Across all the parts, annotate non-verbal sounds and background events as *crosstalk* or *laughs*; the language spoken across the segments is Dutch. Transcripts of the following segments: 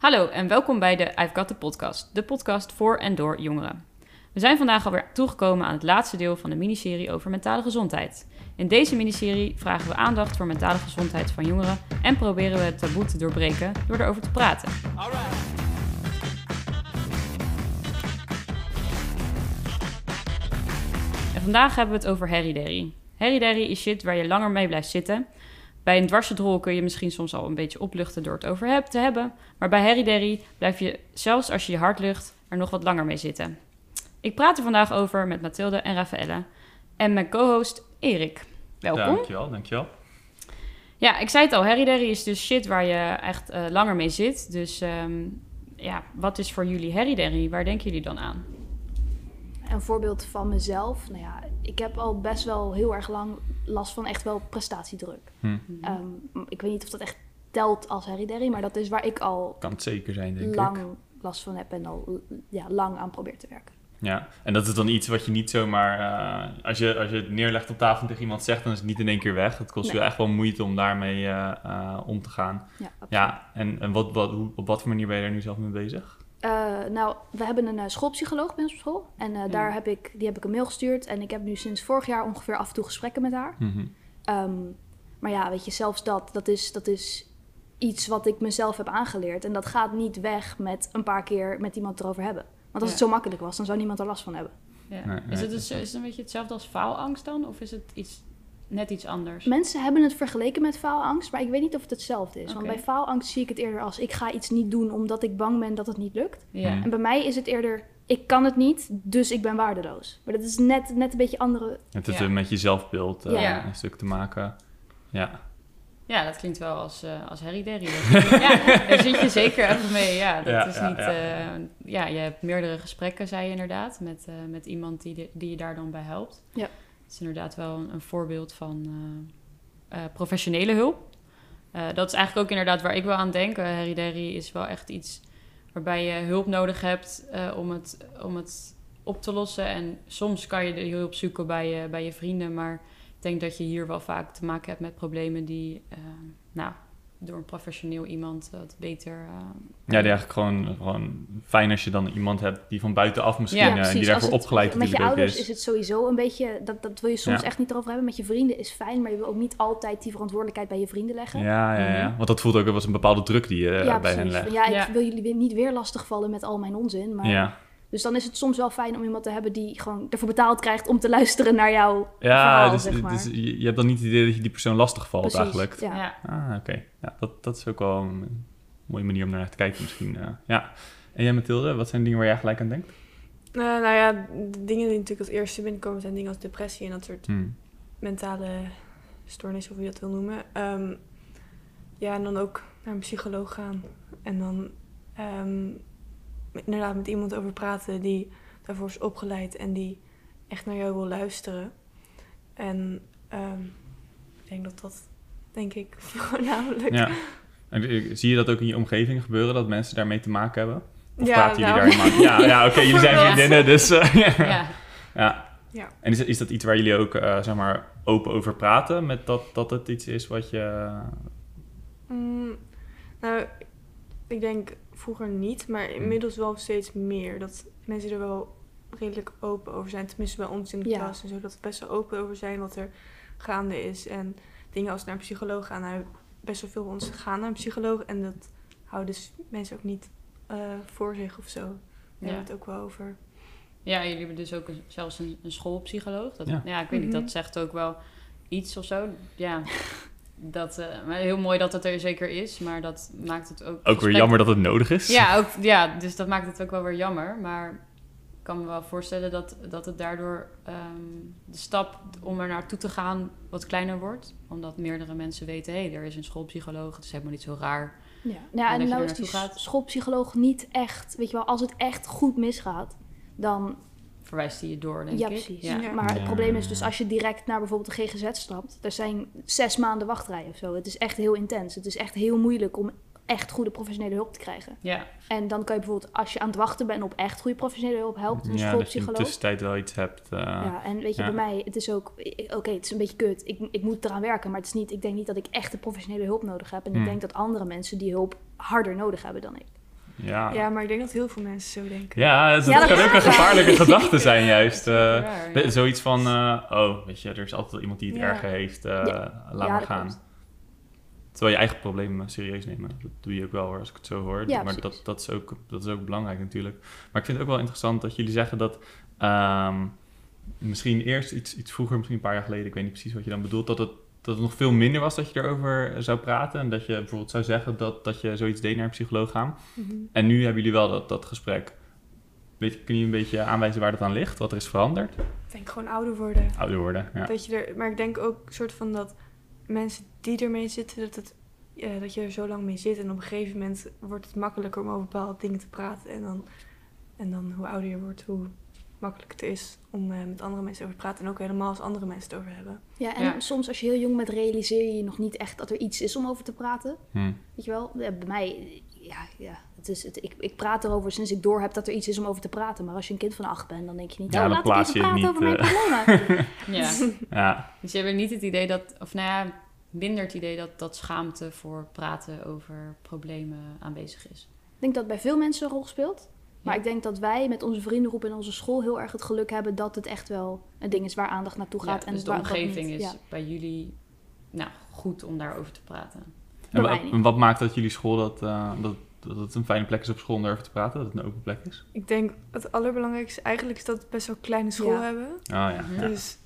Hallo en welkom bij de I've Got the Podcast, de podcast voor en door jongeren. We zijn vandaag alweer toegekomen aan het laatste deel van de miniserie over mentale gezondheid. In deze miniserie vragen we aandacht voor mentale gezondheid van jongeren en proberen we het taboe te doorbreken door erover te praten. En vandaag hebben we het over herrie Herrie is shit waar je langer mee blijft zitten. Bij een dwarsendrol kun je misschien soms al een beetje opluchten door het over heb, te hebben. Maar bij herrie blijf je, zelfs als je je hart lucht, er nog wat langer mee zitten. Ik praat er vandaag over met Mathilde en Raffaelle. En mijn co-host Erik. Welkom. Dankjewel, dankjewel. Ja, ik zei het al, herrie is dus shit waar je echt uh, langer mee zit. Dus um, ja, wat is voor jullie herrie Waar denken jullie dan aan? Een voorbeeld van mezelf. Nou ja, ik heb al best wel heel erg lang last van echt wel prestatiedruk. Hm. Um, ik weet niet of dat echt telt als herrie maar dat is waar ik al... Kan het zeker zijn, denk lang last van heb en al ja, lang aan probeer te werken. Ja, en dat is dan iets wat je niet zomaar, uh, als, je, als je het neerlegt op tafel en tegen iemand zegt, dan is het niet in één keer weg. Het kost je echt wel moeite om daarmee uh, uh, om te gaan. Ja, ja en, en wat, wat, hoe, op wat voor manier ben je daar nu zelf mee bezig? Nou, we hebben een schoolpsycholoog bij ons op school. En hmm. daar heb ik, die heb ik een mail gestuurd. En ik heb nu sinds vorig jaar ongeveer af en toe gesprekken met haar. Mm -hmm. um, maar ja, weet je, zelfs dat, dat is, dat is iets wat ik mezelf heb aangeleerd. En dat gaat niet weg met een paar keer met iemand erover hebben. Want als het zo makkelijk was, dan zou niemand er last van hebben. Ja. is, het dus, is het een beetje hetzelfde als faalangst dan? Of is het iets, net iets anders? Mensen hebben het vergeleken met faalangst, maar ik weet niet of het hetzelfde is. Want bij faalangst zie ik het eerder als ik ga iets niet doen omdat ik bang ben dat het niet lukt. Ja. En bij mij is het eerder ik kan het niet, dus ik ben waardeloos. Maar dat is net, net een beetje andere... Het heeft met je zelfbeeld uh, een stuk te maken. Ja. Ja, dat klinkt wel als, uh, als Harry Derry. *laughs* ja, daar zit je zeker even mee. Ja, dat is niet... Ja. Uh, ja, je hebt meerdere gesprekken, zei je inderdaad, met, uh, met iemand die, die je daar dan bij helpt. Ja. Is inderdaad wel een, voorbeeld van professionele hulp. dat is eigenlijk ook inderdaad waar ik wel aan denk. Harry Derry is wel echt iets waarbij je hulp nodig hebt om, het, om het op te lossen. En soms kan je de hulp zoeken bij je, bij je vrienden, maar ik denk dat je hier wel vaak te maken hebt met problemen die, nou, door een professioneel iemand wat beter. Uh, ja, die eigenlijk gewoon, gewoon fijn als je dan iemand hebt die van buitenaf misschien ja, uh, die daarvoor opgeleid Met je ouders is. het sowieso een beetje, dat, dat wil je soms echt niet erover hebben. Met je vrienden is fijn, maar je wil ook niet altijd die verantwoordelijkheid bij je vrienden leggen. Ja, ja, ja. Mhm. want dat voelt ook als een bepaalde druk die je bij hen legt. Ja, ik wil jullie niet weer lastigvallen met al mijn onzin, maar dus dan is het soms wel fijn om iemand te hebben die gewoon ervoor betaald krijgt om te luisteren naar jou. Ja, verhaal, dus, zeg maar. dus je hebt dan niet het idee dat je die persoon lastig valt eigenlijk. Ja. Ah, oké. Ja, dat, dat is ook wel een mooie manier om naar te kijken misschien. Uh, ja. En jij Mathilde, wat zijn dingen waar jij gelijk aan denkt? Uh, nou ja, de dingen die natuurlijk als eerste binnenkomen zijn dingen als depressie en dat soort hmm. mentale stoornissen, of hoe je dat wil noemen. Um, ja, en dan ook naar een psycholoog gaan. En dan um, inderdaad met iemand over praten die daarvoor is opgeleid en die echt naar jou wil luisteren. En um, ik denk dat dat, denk ik, *laughs* voornamelijk. Ja. En zie je dat ook in je omgeving gebeuren, dat mensen daarmee te maken hebben? Of ja, praten jullie nou. daar Ja, ja oké, jullie zijn *laughs* vriendinnen, dus... *laughs* Uh, ja. ja. ja. En is, is dat iets waar jullie ook, uh, zeg maar, open over praten? Met dat, dat het iets is wat je... Mm, nou, ik denk vroeger niet, maar hmm. inmiddels wel steeds meer. Dat mensen er wel redelijk open over zijn. Tenminste bij ons in de klas en zo. Dat we best wel open over zijn wat er gaande is. En dingen als naar een psycholoog gaan. Nou, best wel veel van ons gaan naar een psycholoog. En dat houden dus mensen ook niet uh, voor zich of zo. We hebben het ook wel over. Ja, jullie hebben dus ook zelfs een, een schoolpsycholoog. Dat, ja. ja. ik weet niet, dat mhm. zegt ook wel iets of zo. Ja. *laughs* dat, uh, maar heel mooi dat het er zeker is, maar dat maakt het ook... Ook weer jammer dat het nodig is. Ja, ook, ja, dus dat maakt het ook wel weer jammer. Maar ik kan me wel voorstellen dat, dat het daardoor um, de stap om er naartoe te gaan wat kleiner wordt. Omdat meerdere mensen weten, hé, hey, er is een schoolpsycholoog, het is helemaal niet zo raar. Ja, en nou is die gaat. schoolpsycholoog niet echt, weet je wel, als het echt goed misgaat, dan verwijst hij je door, denk ja, ik. Precies. Ja, Maar het probleem is dus als je direct naar bijvoorbeeld de GGZ stapt, er zijn zes maanden wachtrij of zo. Het is echt heel intens. Het is echt heel moeilijk om echt goede professionele hulp te krijgen. Ja. En dan kan je bijvoorbeeld, als je aan het wachten bent op echt goede professionele hulp, helpt een ja, schoolpsycholoog. Ja, dat je in de tussentijd wel iets hebt. Uh, ja, en weet je, bij mij, het is ook, oké, het is een beetje kut. Ik, ik moet eraan werken, maar het is niet, ik denk niet dat ik echt de professionele hulp nodig heb. En ik hmm. denk dat andere mensen die hulp harder nodig hebben dan ik. Ja. ja, maar ik denk dat heel veel mensen zo denken. Ja, dat, kan ook een gevaarlijke gedachte zijn *laughs* juist. Uh, zoiets van, uh, oh, weet je, er is altijd iemand die het erger heeft, uh, laat maar gaan. Terwijl je eigen problemen serieus nemen. Dat doe je ook wel hoor, als ik het zo hoor. maar dat, dat, is ook, dat is ook belangrijk natuurlijk. Maar ik vind het ook wel interessant dat jullie zeggen dat... Um, misschien eerst iets, iets vroeger, misschien een paar jaar geleden... ik weet niet precies wat je dan bedoelt... dat het, dat het nog veel minder was dat je erover zou praten... en dat je bijvoorbeeld zou zeggen dat, dat je zoiets deed naar een psycholoog gaan. Mhm. En nu hebben jullie wel dat, dat gesprek. Weet kun je een beetje aanwijzen waar dat aan ligt? Wat er is veranderd? Ik denk gewoon ouder worden. Ouder worden, ja. Dat je er, maar ik denk ook soort van dat mensen die ermee zitten, dat, het, dat je er zo lang mee zit. En op een gegeven moment wordt het makkelijker om over bepaalde dingen te praten. En dan, en dan hoe ouder je wordt, hoe makkelijker het is om uh, met andere mensen over te praten. En ook helemaal als andere mensen het over hebben. Ja, en soms als je heel jong bent, realiseer je nog niet echt dat er iets is om over te praten. Hm. Weet je wel? bij mij, ja, ja het is, het, ik, ik praat erover sinds ik door heb dat er iets is om over te praten. Maar als je een kind van acht bent, dan denk je niet... Ja, oh, laat ik even praten over mijn eh, problemen. *laughs* ja. *laughs* ja. Dus je hebt niet het idee dat... Of nou ja, minder het idee dat, dat schaamte voor praten over problemen aanwezig is. Ik denk dat bij veel mensen een rol speelt. Maar ik denk dat wij met onze vriendengroep in onze school heel erg het geluk hebben dat het echt wel een ding is waar aandacht naartoe gaat. Ja, dus en de omgeving is bij jullie nou, goed om daarover te praten. En, wat maakt dat jullie school dat, uh, dat, dat het een fijne plek is op school om daarover te praten? Dat het een open plek is? Ik denk het allerbelangrijkste eigenlijk is dat we best wel een kleine school hebben. Oh, ja. Dus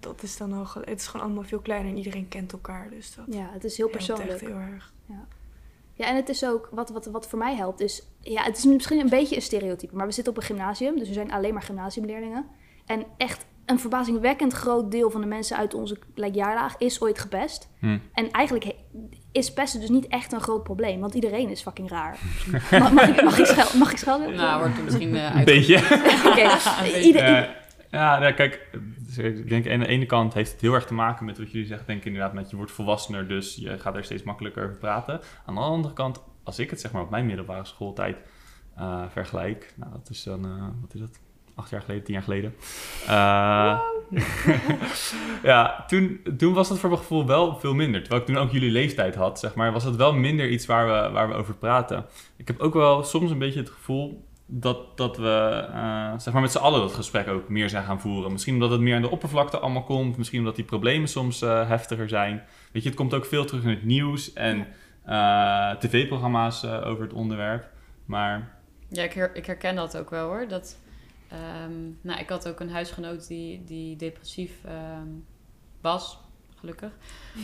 dat is dan al, het is gewoon allemaal veel kleiner en iedereen kent elkaar. Dus dat ja, het is heel persoonlijk. heel erg. Ja. Ja, en het is ook, wat, wat, wat voor mij helpt, is, ja, het is misschien een beetje een stereotype, maar we zitten op een gymnasium, dus we zijn alleen maar gymnasiumleerlingen. En echt een verbazingwekkend groot deel van de mensen uit onze like, jaarlaag is ooit gepest. Hm. En eigenlijk is pesten dus niet echt een groot probleem, want iedereen is fucking raar. *laughs* mag, mag, ik, mag, ik, schel, mag ik schelden? Nou, wordt er misschien uh, Een beetje. Oké. *laughs* Ja, nou, kijk, ik denk aan de ene kant heeft het heel erg te maken met wat jullie zeggen, denk inderdaad, met je wordt volwassener, dus je gaat er steeds makkelijker over praten. Aan de andere kant, als ik het zeg maar op mijn middelbare schooltijd uh, vergelijk, nou dat is dan, uh, wat is dat, acht jaar geleden, tien jaar geleden. Uh, *laughs* ja, toen, toen was dat voor mijn gevoel wel veel minder. Terwijl ik toen ook jullie leeftijd had, zeg maar, was het wel minder iets waar we, waar we over praten. Ik heb ook wel soms een beetje het gevoel dat, dat we uh, zeg maar met z'n allen dat gesprek ook meer zijn gaan voeren. Misschien omdat het meer aan de oppervlakte allemaal komt. Misschien omdat die problemen soms uh, heftiger zijn. Weet je, het komt ook veel terug in het nieuws en uh, tv-programma's over het onderwerp. Maar... Ja, ik, her, ik, herken dat ook wel hoor. Dat, um, nou, ik had ook een huisgenoot die, die depressief um, was, gelukkig.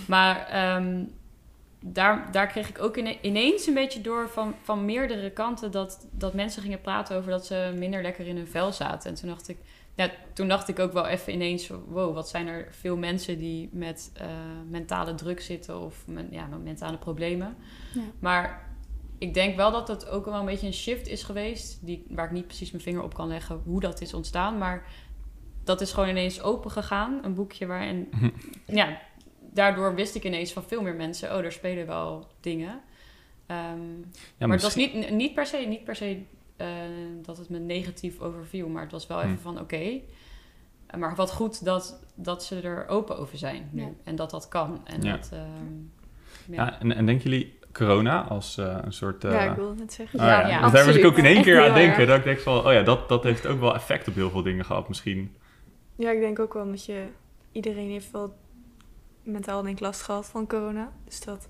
Maar... Um, daar, daar kreeg ik ook ineens een beetje door van, van meerdere kanten dat, dat mensen gingen praten over dat ze minder lekker in hun vel zaten. En toen dacht ik, ja, toen dacht ik ook wel even ineens, wow, wat zijn er veel mensen die met uh, mentale druk zitten of ja, met mentale problemen. Ja. Maar ik denk wel dat het ook wel een beetje een shift is geweest, die, waar ik niet precies mijn vinger op kan leggen hoe dat is ontstaan. Maar dat is gewoon ineens open gegaan, een boekje waarin, *laughs* ja, daardoor wist ik ineens van veel meer mensen, oh, er spelen wel dingen. Um, maar het was niet, niet per se, niet per se uh, dat het me negatief overviel, maar het was wel even hm. van oké. Okay, maar wat goed dat, dat ze er open over zijn nu. Ja. En dat dat kan. En ja. Dat, um, ja. en, en denken jullie corona als uh, een soort... Uh... ja, ik wil het zeggen. Oh, ja, ja. daar was ik ook in één keer aan denken. Dat ik denk van, oh ja, dat, dat heeft ook wel effect op heel veel dingen gehad misschien. Ja, ik denk ook wel dat je... Iedereen heeft wel mentaal denk ik last gehad van corona. Dus dat,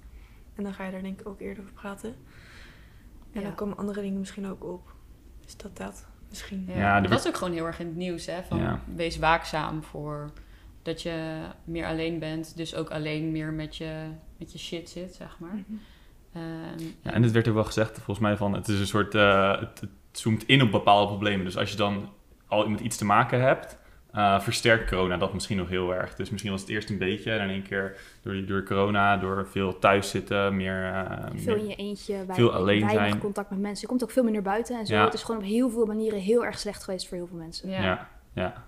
en dan ga je daar denk ik ook eerder over praten. En dan komen andere dingen misschien ook op. Dus dat dat misschien... Ja, dat was ook gewoon heel erg in het nieuws, hè. Van wees waakzaam voor dat je meer alleen bent. Dus ook alleen meer met je, met je shit zit, zeg maar. Mhm. Ehm, ja, en het werd ook wel gezegd, volgens mij, van het is een soort... Uh, het, het zoomt in op bepaalde problemen. Dus als je dan al met iets te maken hebt uh, versterkt corona dat misschien nog heel erg. Dus misschien was het eerst een beetje en in één keer door, door corona, door veel thuis zitten, meer... Uh, veel in je eentje, veel alleen zijn. contact met mensen. Je komt ook veel minder buiten en zo. Het is gewoon op heel veel manieren heel erg slecht geweest voor heel veel mensen. Ja, ja. ja.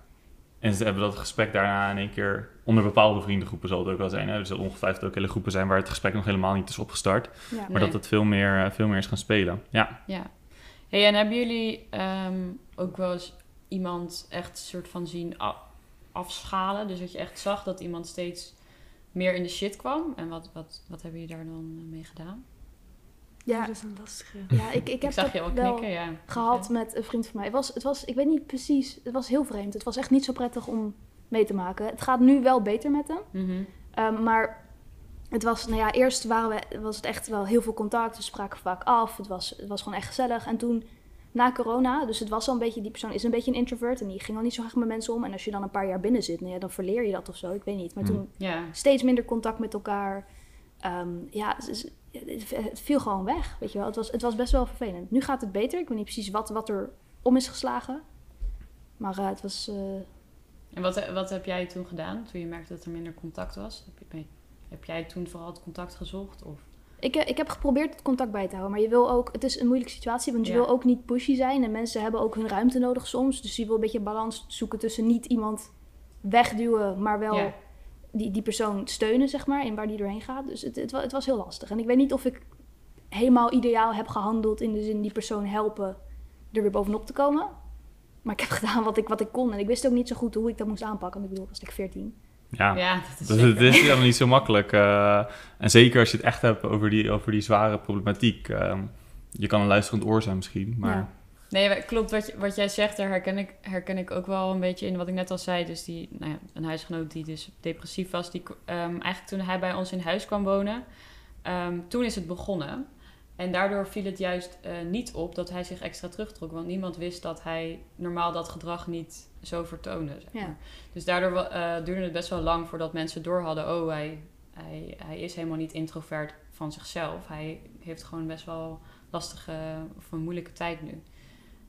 En ze hebben dat gesprek daarna in één keer onder bepaalde vriendengroepen zal het ook wel zijn. Hè? Er zullen ongetwijfeld ook hele groepen zijn waar het gesprek nog helemaal niet is opgestart. Maar dat het veel meer, eh, veel meer is gaan spelen. Ja. ja. Hey, en hebben jullie um, ook wel eens iemand echt soort van zien afschalen. Dus dat je echt zag dat iemand steeds meer in de shit kwam. En wat, wat, wat hebben je daar dan mee gedaan? Ja, dat is een lastige. Ja, ik, ik heb zag je wel knikken, ja. gehad met een vriend van mij. Het was, het was, ik weet niet precies, het was heel vreemd. Het was echt niet zo prettig om mee te maken. Het gaat nu wel beter met hem. Mhm. Ehm, maar het was, nou ja, eerst waren we, was het echt wel heel veel contact. We spraken vaak af. Het was, het was gewoon echt gezellig. En toen, na corona, dus het was al een beetje, die persoon is een beetje een introvert. En die ging al niet zo graag met mensen om. En als je dan een paar jaar binnen zit, nou ja, dan verleer je dat of zo. Ik weet niet. Maar mhm. toen steeds minder contact met elkaar. Ehm, ja, het viel gewoon weg, weet je wel. Het was, het was best wel vervelend. Nu gaat het beter. Ik weet niet precies wat, wat er om is geslagen. Maar uh, het was... Uh... En wat, wat heb jij toen gedaan, toen je merkte dat er minder contact was? Heb, je, heb jij toen vooral het contact gezocht? Of? Ik, eh, ik heb geprobeerd het contact bij te houden. Maar je wil ook... Het is een moeilijke situatie, want je wil ook niet pushy zijn. En mensen hebben ook hun ruimte nodig soms. Dus je wil een beetje balans zoeken tussen niet iemand wegduwen, maar wel... Ja die, die persoon steunen, zeg maar, in waar die doorheen gaat. Dus het, het, het was heel lastig. En ik weet niet of ik helemaal ideaal heb gehandeld in de zin die persoon helpen er weer bovenop te komen. Maar ik heb *laughs* gedaan wat ik, wat ik kon. En ik wist ook niet zo goed hoe ik dat moest aanpakken. Ik bedoel, was ik 14. Ja, ja dat is, dus het is helemaal niet zo makkelijk. Uh, en zeker als je het echt hebt over die, over die zware problematiek. Uh, je kan een luisterend oor zijn misschien, maar... Ja. Nee, klopt. Wat, wat jij zegt, daar herken ik, herken ik ook wel een beetje in wat ik net al zei. Dus die, nou ja, een huisgenoot die dus depressief was, die um, eigenlijk toen hij bij ons in huis kwam wonen, um, toen is het begonnen. En daardoor viel het juist uh, niet op dat hij zich extra terugtrok. Want niemand wist dat hij normaal dat gedrag niet zo vertoonde. Zeg maar. ja. Dus daardoor uh, duurde het best wel lang voordat mensen door hadden... oh, hij, hij, hij is helemaal niet introvert van zichzelf. Hij heeft gewoon best wel lastige of een moeilijke tijd nu.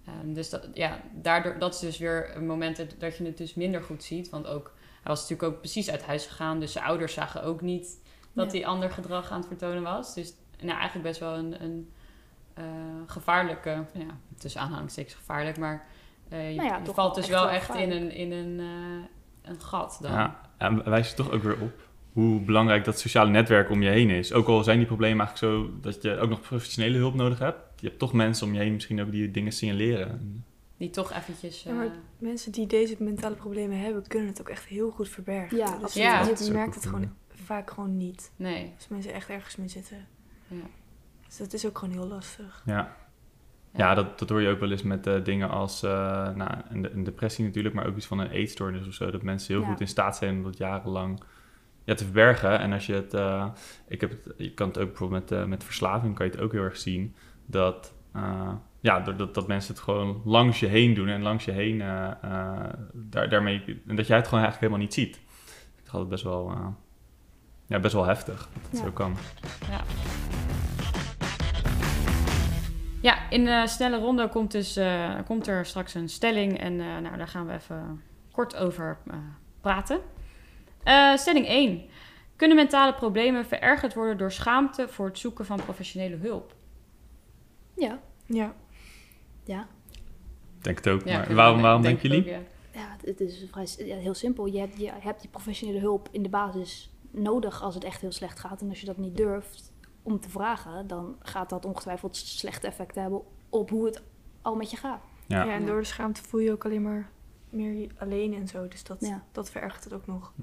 Ehm, dus dat, ja, daardoor, dat is dus weer een moment dat je het dus minder goed ziet. Want ook, hij was natuurlijk ook precies uit huis gegaan. Dus zijn ouders zagen ook niet dat hij ander gedrag aan het vertonen was. Dus nou, eigenlijk best wel een, een uh, gevaarlijke, ja, tussen aanhalingstekens gevaarlijk, maar uh, je, nou valt dus wel echt in een, in een, uh, een gat dan. Ja, en wijst je toch ook weer op hoe belangrijk dat sociale netwerk om je heen is. Ook al zijn die problemen eigenlijk zo dat je ook nog professionele hulp nodig hebt. Je hebt toch mensen om je heen misschien ook die dingen signaleren. Die toch eventjes... Uh... mensen die deze mentale problemen hebben, kunnen het ook echt heel goed verbergen. Ja, dus ja. Je, merkt het gewoon vaak gewoon niet. Nee. Als mensen echt ergens mee zitten. Ja. Dus dat is ook gewoon heel lastig. Ja. Ja, dat, dat hoor je ook wel eens met uh, dingen als uh, nou, een, een, depressie natuurlijk, maar ook iets van een eetstoornis of zo. Dat mensen heel goed in staat zijn om dat jarenlang ja, te verbergen. En als je het, uh, ik heb het, je kan het ook bijvoorbeeld met, uh, met verslaving, kan je het ook heel erg zien. Dat, uh, ja, dat, dat mensen het gewoon langs je heen doen en langs je heen, daar, daarmee, en dat jij het gewoon eigenlijk helemaal niet ziet. Ik had het best wel, ja, best wel heftig dat het ja. zo kan. Ja. Ja, in de snelle ronde komt, dus, komt er straks een stelling en nou, daar gaan we even kort over praten. Uh, stelling 1. Kunnen mentale problemen verergerd worden door schaamte voor het zoeken van professionele hulp? Ja. Ja. Ja. Denk het ook. maar waarom, waarom denken jullie? ja. ja. het is vrij ja, heel simpel. Je hebt, je hebt die professionele hulp in de basis nodig als het echt heel slecht gaat. En als je dat niet durft om te vragen, dan gaat dat ongetwijfeld slechte effecten hebben op hoe het al met je gaat. Ja, ja en door de schaamte voel je ook alleen maar meer alleen en zo. Dus dat, dat verergert het ook nog.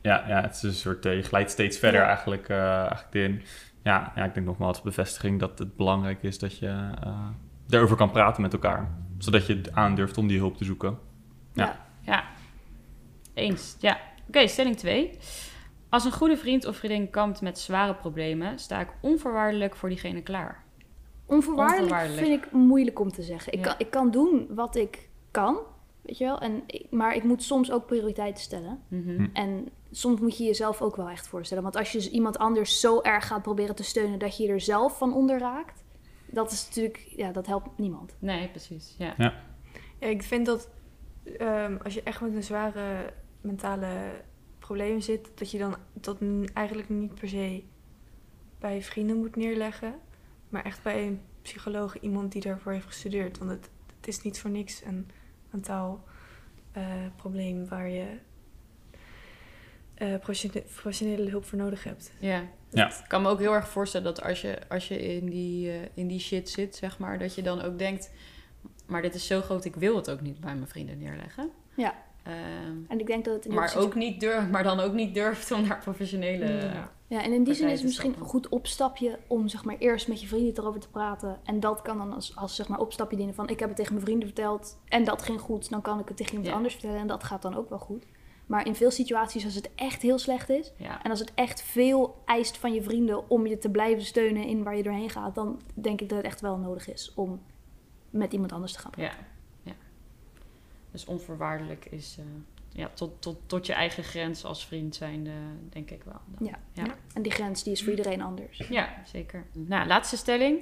Ja, ja, het is een soort, uh, je glijdt steeds verder eigenlijk, uh, eigenlijk in. Ja, ja, ik denk nogmaals bevestiging dat het belangrijk is dat je uh, erover kan praten met elkaar. Zodat je aandurft om die hulp te zoeken. Ja, ja. eens. Ja. Oké, stelling 2. Als een goede vriend of vriendin kampt met zware problemen, sta ik onvoorwaardelijk voor diegene klaar. Onvoorwaardelijk, vind ik moeilijk om te zeggen. Ik, kan, ik kan doen wat ik kan, weet je wel. En, maar ik moet soms ook prioriteiten stellen. Mm En soms moet je jezelf ook wel echt voorstellen. Want als je iemand anders zo erg gaat proberen te steunen dat je er zelf van onder raakt, dat is natuurlijk, ja, dat helpt niemand. Nee, precies. Ja. ja. ja ik vind dat um, als je echt met een zware mentale probleem zit, dat je dan dat eigenlijk niet per se bij vrienden moet neerleggen, maar echt bij een psycholoog, iemand die daarvoor heeft gestudeerd. Want het, het is niet voor niks een mentaal uh, probleem waar je uh, professionele hulp voor nodig hebt. Ja. ja. Ik kan me ook heel erg voorstellen dat als je, als je in, die, uh, in die shit zit, zeg maar, dat je dan ook denkt, maar dit is zo groot, ik wil het ook niet bij mijn vrienden neerleggen. Ja. Ehm, en ik denk dat het maar, ook niet durf, maar dan ook niet durft om naar professionele... Ja, ja en in die zin is het misschien een goed opstapje om zeg maar eerst met je vrienden erover te praten. En dat kan dan als, als zeg maar opstapje dienen van ik heb het tegen mijn vrienden verteld en dat ging goed. Dan kan ik het tegen iemand anders vertellen en dat gaat dan ook wel goed. Maar in veel situaties als het echt heel slecht is en als het echt veel eist van je vrienden om je te blijven steunen in waar je doorheen gaat, dan denk ik dat het echt wel nodig is om met iemand anders te gaan praten. Ja. Dus onvoorwaardelijk is uh, ja, tot, tot, tot je eigen grens als vriend zijn, denk ik wel. Ja. ja. en die grens die is voor iedereen anders. Ja, zeker. Nou, laatste stelling.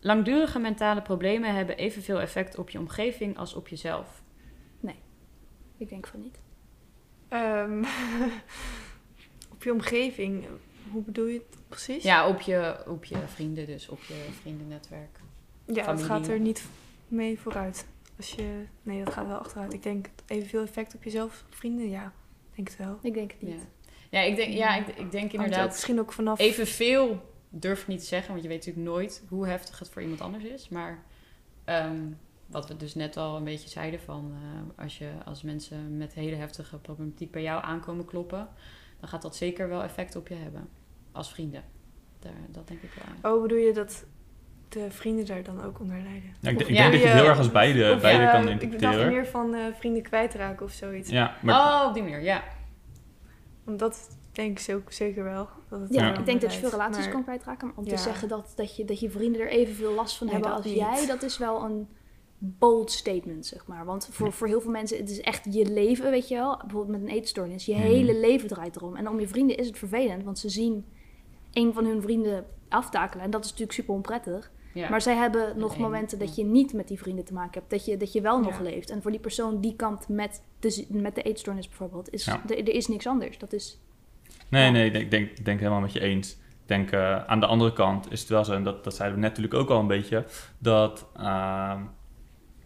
Langdurige mentale problemen hebben evenveel effect op je omgeving als op jezelf. Nee, ik denk van niet. Um, *laughs* op je omgeving, hoe bedoel je het precies? Ja, op je, op je vrienden dus, op je vriendennetwerk. Ja, het gaat er niet mee vooruit. Als je, nee, dat gaat wel achteruit. Ik denk evenveel effect op jezelf, vrienden, ja, denk het wel. Ik denk het niet. Ja, ja ik, denk, ja ik, ik denk inderdaad... misschien ook vanaf... Evenveel durf ik niet te zeggen, want je weet natuurlijk nooit hoe heftig het voor iemand anders is. Maar ehm, wat we dus net al een beetje zeiden van... Uh, als, je, als mensen met hele heftige problematiek bij jou aankomen kloppen... dan gaat dat zeker wel effect op je hebben. Als vrienden. Daar, dat denk ik wel. Oh, bedoel je dat de vrienden daar dan ook onder lijden. Ja, ik, ik denk dat je het heel erg als beide, beide kan interpreteren. Ik dacht meer van uh, vrienden kwijtraken of zoiets. Ja, maar... Oh, op die manier, ja. Want dat denk ik ook zeker wel. Dat het ja, ik denk dat je veel relaties kan kwijtraken. Maar om te zeggen dat, dat, je, dat je vrienden er evenveel last van hebben als jij, dat is wel een bold statement, zeg maar. Want voor, voor heel veel mensen, het is echt je leven, weet je wel. Bijvoorbeeld met een eetstoornis. Je mhm. hele leven draait erom. En om je vrienden is het vervelend, want ze zien een van hun vrienden aftakelen. En dat is natuurlijk super onprettig. Maar zij hebben nog momenten dat je niet met die vrienden te maken hebt. Dat je, dat je wel nog leeft. En voor die persoon die kampt met de, met de eetstoornis bijvoorbeeld, is, er, er is niks anders. Dat is... Nee, nee, ik denk, ik denk helemaal met je eens. Ik denk uh, aan de andere kant is het wel zo, en dat, dat zeiden we net natuurlijk ook al een beetje, dat uh,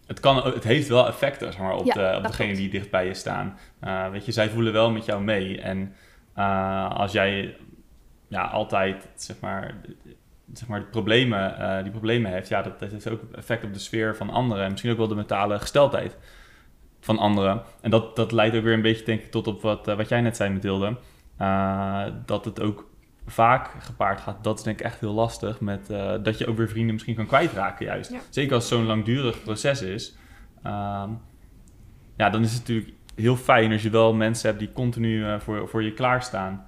het, kan, het heeft wel effecten zeg maar, op, de, op degene die dicht bij je staan. Uh, weet je, zij voelen wel met jou mee. En uh, als jij ja, altijd zeg maar, zeg maar, de problemen, uh, die problemen heeft, ja, dat, dat heeft ook effect op de sfeer van anderen. En misschien ook wel de mentale gesteldheid van anderen. En dat, dat leidt ook weer een beetje, denk ik, tot op wat, uh, wat jij net zei, Mathilde. Uh, dat het ook vaak gepaard gaat. Dat is denk ik echt heel lastig. Met, dat je ook weer vrienden misschien kan kwijtraken, juist. Zeker als het zo'n langdurig proces is. Ehm, ja, dan is het natuurlijk heel fijn als je wel mensen hebt die continu voor, voor je klaarstaan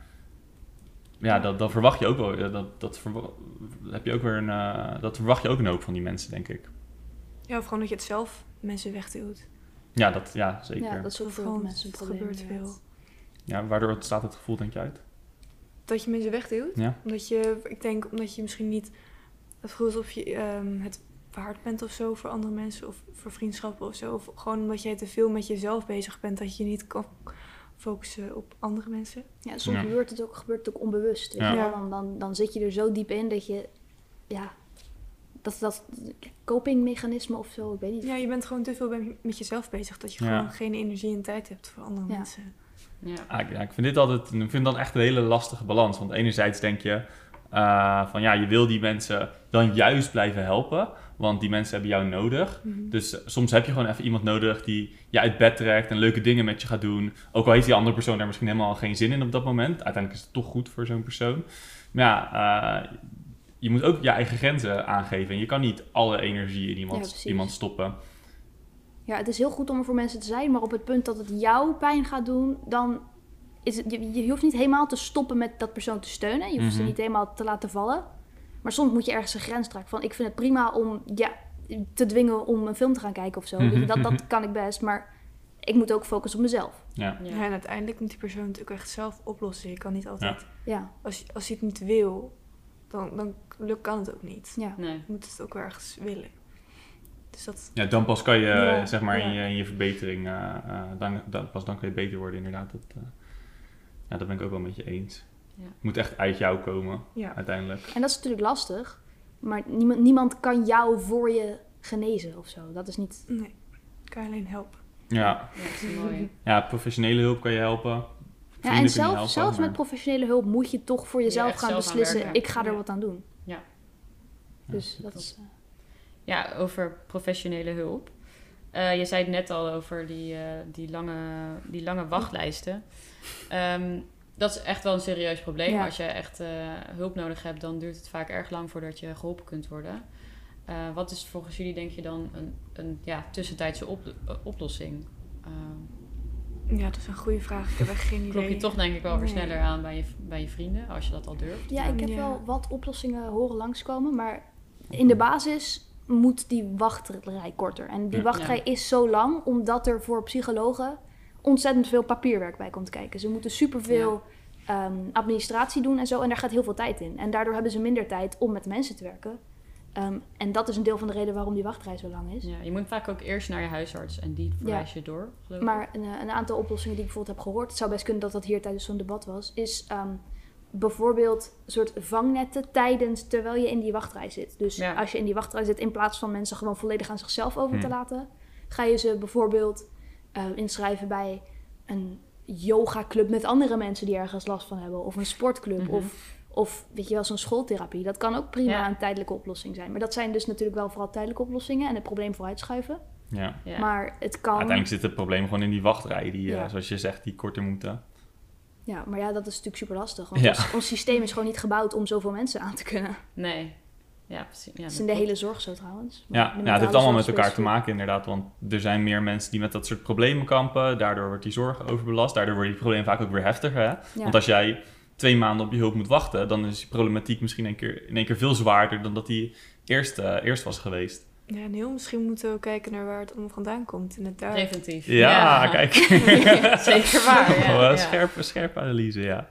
ja, dat, dat verwacht je ook wel. Dat, dat, heb je ook weer een, uh, dat verwacht je ook een hoop van die mensen, denk ik. Ja, of gewoon dat je het zelf mensen wegduwt. Ja, dat, ja zeker. Ja, dat is ook veel mensen Het gebeurt veel. Ja, waardoor staat het gevoel, denk je, uit? Dat je mensen wegduwt? Ja. Omdat je, ik denk, omdat je misschien niet het gevoel alsof je um, het waard bent of zo voor andere mensen of voor vriendschappen of zo. Of gewoon omdat je te veel met jezelf bezig bent dat je niet kan focussen op andere mensen. Ja, soms Gebeurt, het ook, gebeurt het ook onbewust. ja. Dan, dan, dan zit je er zo diep in dat je, ja, dat, dat copingmechanisme of zo, ik weet niet. Ja, je bent gewoon te veel met jezelf bezig, dat je gewoon geen energie en tijd hebt voor andere mensen. Ja. Ah, ja, ik vind dit altijd, ik vind dan echt een hele lastige balans. Want enerzijds denk je uh, van ja, je wil die mensen dan juist blijven helpen. Want die mensen hebben jou nodig. Mhm. Dus soms heb je gewoon even iemand nodig die je uit bed trekt en leuke dingen met je gaat doen. Ook al heeft die andere persoon daar misschien helemaal geen zin in op dat moment. Uiteindelijk is het toch goed voor zo'n persoon. Maar ja, uh, je moet ook je eigen grenzen aangeven. En je kan niet alle energie in iemand, iemand stoppen. Ja, het is heel goed om er voor mensen te zijn. Maar op het punt dat het jou pijn gaat doen, dan is het, je, je hoeft niet helemaal te stoppen met dat persoon te steunen. Je hoeft ze mhm. niet helemaal te laten vallen. Maar soms moet je ergens een grens trekken. Van ik vind het prima om ja, te dwingen om een film te gaan kijken of zo. Mhm. dat, dat kan ik best. Maar ik moet ook focussen op mezelf. Ja. ja. en uiteindelijk moet die persoon natuurlijk echt zelf oplossen. Je kan niet altijd. Ja. Als, als je het niet wil, dan, dan lukt, kan het ook niet. Ja. Nee. Je moet het ook ergens willen. Dus dat... Ja, dan pas kan je, zeg maar, in, je, in je verbetering, uh, dan, dan, pas dan kan je beter worden, inderdaad. Dat, uh, ja, dat ben ik ook wel met je eens. Ja. Het moet echt uit jou komen, ja. uiteindelijk. En dat is natuurlijk lastig. Maar niemand, niemand kan jou voor je genezen of zo. Dat is niet... Nee, kan je alleen helpen. Ja. Ja, *laughs* mooi. ja, professionele hulp kan je helpen. Ja, en zelf, zelfs met professionele hulp moet je toch voor jezelf gaan beslissen... ik ga er wat aan doen. Ja. Dus dat is... Uh... Ja, over professionele hulp. je zei het net al over die, die, lange, die lange wachtlijsten. Um, dat is echt wel een serieus probleem. Als je echt hulp nodig hebt, dan duurt het vaak erg lang voordat je geholpen kunt worden. wat is volgens jullie, denk je, dan een, een ja, tussentijdse oplossing? Ja, dat is een goede vraag. Ik heb echt geen idee. Klop je toch denk ik wel weer sneller aan bij je, bij je vrienden, als je dat al durft. Ja, ik heb wel wat oplossingen horen langskomen, maar in de basis moet die wachtrij korter. En die wachtrij is zo lang omdat er voor psychologen ontzettend veel papierwerk bij komt kijken. Ze moeten superveel ja. um, administratie doen en zo. En daar gaat heel veel tijd in. En daardoor hebben ze minder tijd om met mensen te werken. Ehm, en dat is een deel van de reden waarom die wachtrij zo lang is. Ja, je moet vaak ook eerst naar je huisarts en die verwijs je door. Maar een, eh, een, aantal oplossingen die ik bijvoorbeeld heb gehoord, het zou best kunnen dat dat hier tijdens zo'n debat was, is ehm, bijvoorbeeld een soort vangnetten tijdens terwijl je in die wachtrij zit. Dus als je in die wachtrij zit, in plaats van mensen gewoon volledig aan zichzelf over te hmm. laten, ga je ze bijvoorbeeld uh, inschrijven bij een yoga club met andere mensen die ergens last van hebben, of een sportclub, mhm. of of weet je wel, zo'n schooltherapie. Dat kan ook prima een tijdelijke oplossing zijn. Maar dat zijn dus natuurlijk wel vooral tijdelijke oplossingen en het probleem vooruitschuiven. Ja. ja. Maar het kan... Uiteindelijk zit het probleem gewoon in die wachtrij, die, uh, zoals je zegt, die korter moeten. Ja, maar ja, dat is natuurlijk super lastig. Want ons, ons, systeem is gewoon niet gebouwd om zoveel mensen aan te kunnen. Nee. Ja, precies. Ja, dat is in de hele zorg zo trouwens. Ja, ja het heeft allemaal met elkaar te maken inderdaad. Want er zijn meer mensen die met dat soort problemen kampen. Daardoor wordt die zorg overbelast. Daardoor wordt die probleem vaak ook weer heftiger. Hè? Want als jij twee maanden op je hulp moet wachten, dan is die problematiek misschien een keer, in één keer veel zwaarder dan dat die eerst, uh, eerst was geweest. Ja, en heel misschien moeten we kijken naar waar het allemaal vandaan komt. In het Preventief. Ja, kijk. *laughs* Zeker waar. *laughs* Ja, oh, scherpe, scherpe analyse, ja.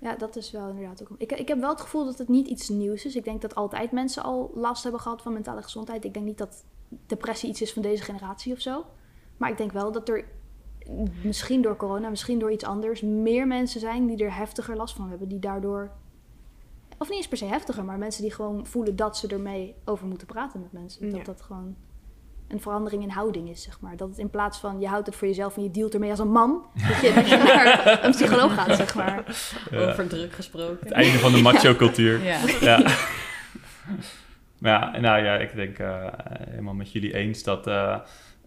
Ja, dat is wel inderdaad ook. Ik, ik heb wel het gevoel dat het niet iets nieuws is. Ik denk dat altijd mensen al last hebben gehad van mentale gezondheid. Ik denk niet dat depressie iets is van deze generatie of zo. Maar ik denk wel dat er misschien door corona, misschien door iets anders, meer mensen zijn die er heftiger last van hebben. Die daardoor, of niet eens per se heftiger, maar mensen die gewoon voelen dat ze ermee over moeten praten met mensen. Dat dat gewoon een verandering in houding is, zeg maar. Dat het in plaats van je houdt het voor jezelf en je dealt ermee als een man, dat je, dat *laughs* je naar een psycholoog gaat, zeg maar. Over druk gesproken. Het einde van de macho-cultuur. ja. ja. ja, nou ja, ik denk uh, helemaal met jullie eens dat... Uh,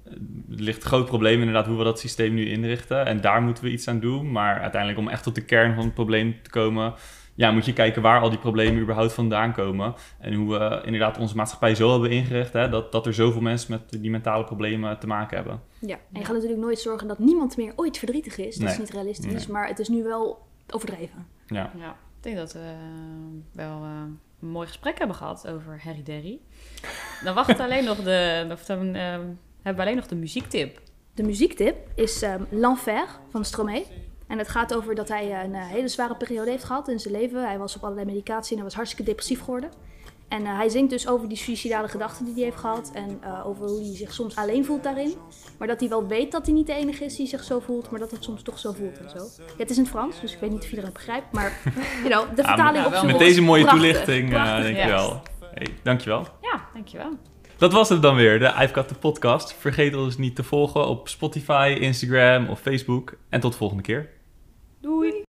er ligt een groot probleem inderdaad hoe we dat systeem nu inrichten. En daar moeten we iets aan doen. Maar uiteindelijk om echt tot de kern van het probleem te komen... Ja, moet je kijken waar al die problemen überhaupt vandaan komen. En hoe we inderdaad onze maatschappij zo hebben ingericht... Hè, dat, dat er zoveel mensen met die mentale problemen te maken hebben. Ja, en je gaat natuurlijk nooit zorgen dat niemand meer ooit verdrietig is. Dat is niet realistisch, maar het is nu wel overdreven. Ja, ja ik denk dat we uh, wel... Uh een mooi gesprek hebben gehad over Harry Derry. Dan wacht *laughs* alleen nog de, of dan, uh, hebben we alleen nog de muziektip. De muziektip is um, L'Enfer van Stromae. En het gaat over dat hij eh, een uh, hele zware periode heeft gehad in zijn leven. Hij was op allerlei medicatie en hij was hartstikke depressief geworden. En uh, hij zingt dus over die suicidale gedachten die hij heeft gehad. En uh, over hoe hij zich soms alleen voelt daarin. Maar dat hij wel weet dat hij niet de enige is die zich zo voelt. Maar dat het soms toch zo voelt en zo. Ja, het is in het Frans, dus ik weet niet of iedereen het begrijpt. Maar you know, de vertaling op Met deze mooie toelichting, denk je wel. Hey, dankjewel. Ja, dankjewel. Dat was het dan weer, de I've Got The podcast. Vergeet ons niet te volgen op Spotify, Instagram of Facebook. En tot de volgende keer. Doei.